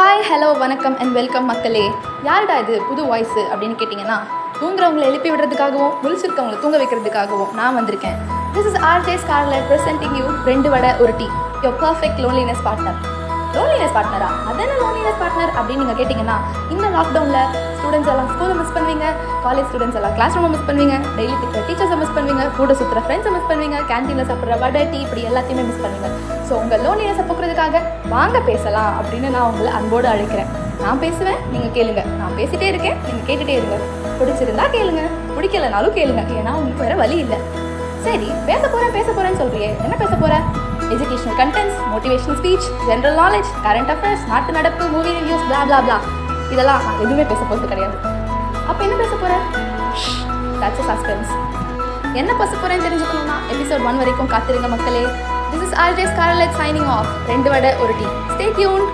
Hi hello வணக்கம் and welcome மக்களே. யாருடா இது புது வாய்ஸு அப்படின்னு கேட்டிங்கன்னா தூங்குறவங்களை எழுப்பி விடுறதுக்காகவும் முழிச்சிருக்கவங்களை தூங்க வைக்கிறதுக்காகவும் நான் வந்திருக்கேன். This is RJ Scarlett presenting you ரெண்டு வடை ஒரு tea your perfect loneliness partner loneliness பார்ட்னரா அதென்ன லோன்லி பார்ட்னர் அப்படின்னு நீங்கள் கேட்டிங்கன்னா இந்த லாக்டவுனில் ஸ்டூடெண்ட்ஸ் எல்லாம் ஸ்கூலை மிஸ் பண்ணுவீங்க காலேஜ் ஸ்டூடெண்ட்ஸ் எல்லாம் கிளாஸ் ரூமை மிஸ் பண்ணுவீங்க டெய்லி திட்ட டீச்சர்ஸை மிஸ் பண்ணுவீங்க கூட சுற்றுற ஃப்ரெண்ட்ஸை மிஸ் பண்ணுவீங்க கேன்டீனில் சாப்பிட்ற வடை டீ இப்படி எல்லாத்தையுமே மிஸ் பண்ணுவீங்க. ஸோ உங்கள் லோன்லினஸை போக்குறதுக்காக வாங்க பேசலாம் அப்படின்னு நான் உங்களை அன்போடு அழைக்கிறேன். நான் பேசுவேன் நீங்கள் கேளுங்க. நான் பேசிகிட்டே இருக்கேன் நீங்கள் கேட்டுகிட்டே இருங்க. பிடிச்சிருந்தா கேளுங்க பிடிக்கலனாலும் கேளுங்க. ஏன்னா உங்களுக்கு வேற வழி இல்லை. சரி பேச போறேன் பேச போறேன்னு சொல்றியே. என்ன பேச போற? Educational contents motivational speech general knowledge current affairs நாட்டு நடப்பு மூவி ரிவ்யூஸ் பிளா பிளா பிளா இதெல்லாம் நான் எதுவுமே பேச போகிறது கிடையாது. அப்போ என்ன பேச போகிறேன் தட்ஸ் சஸ்பென்ஸ் என்ன பேச போகிறேன்னு தெரிஞ்சுக்கணும்னா எபிசோட் ஒன் வரைக்கும் காத்திருங்க மக்களே. This is RJ Scarlett signing off ரெண்டு வடை ஒரு டீ. Stay tune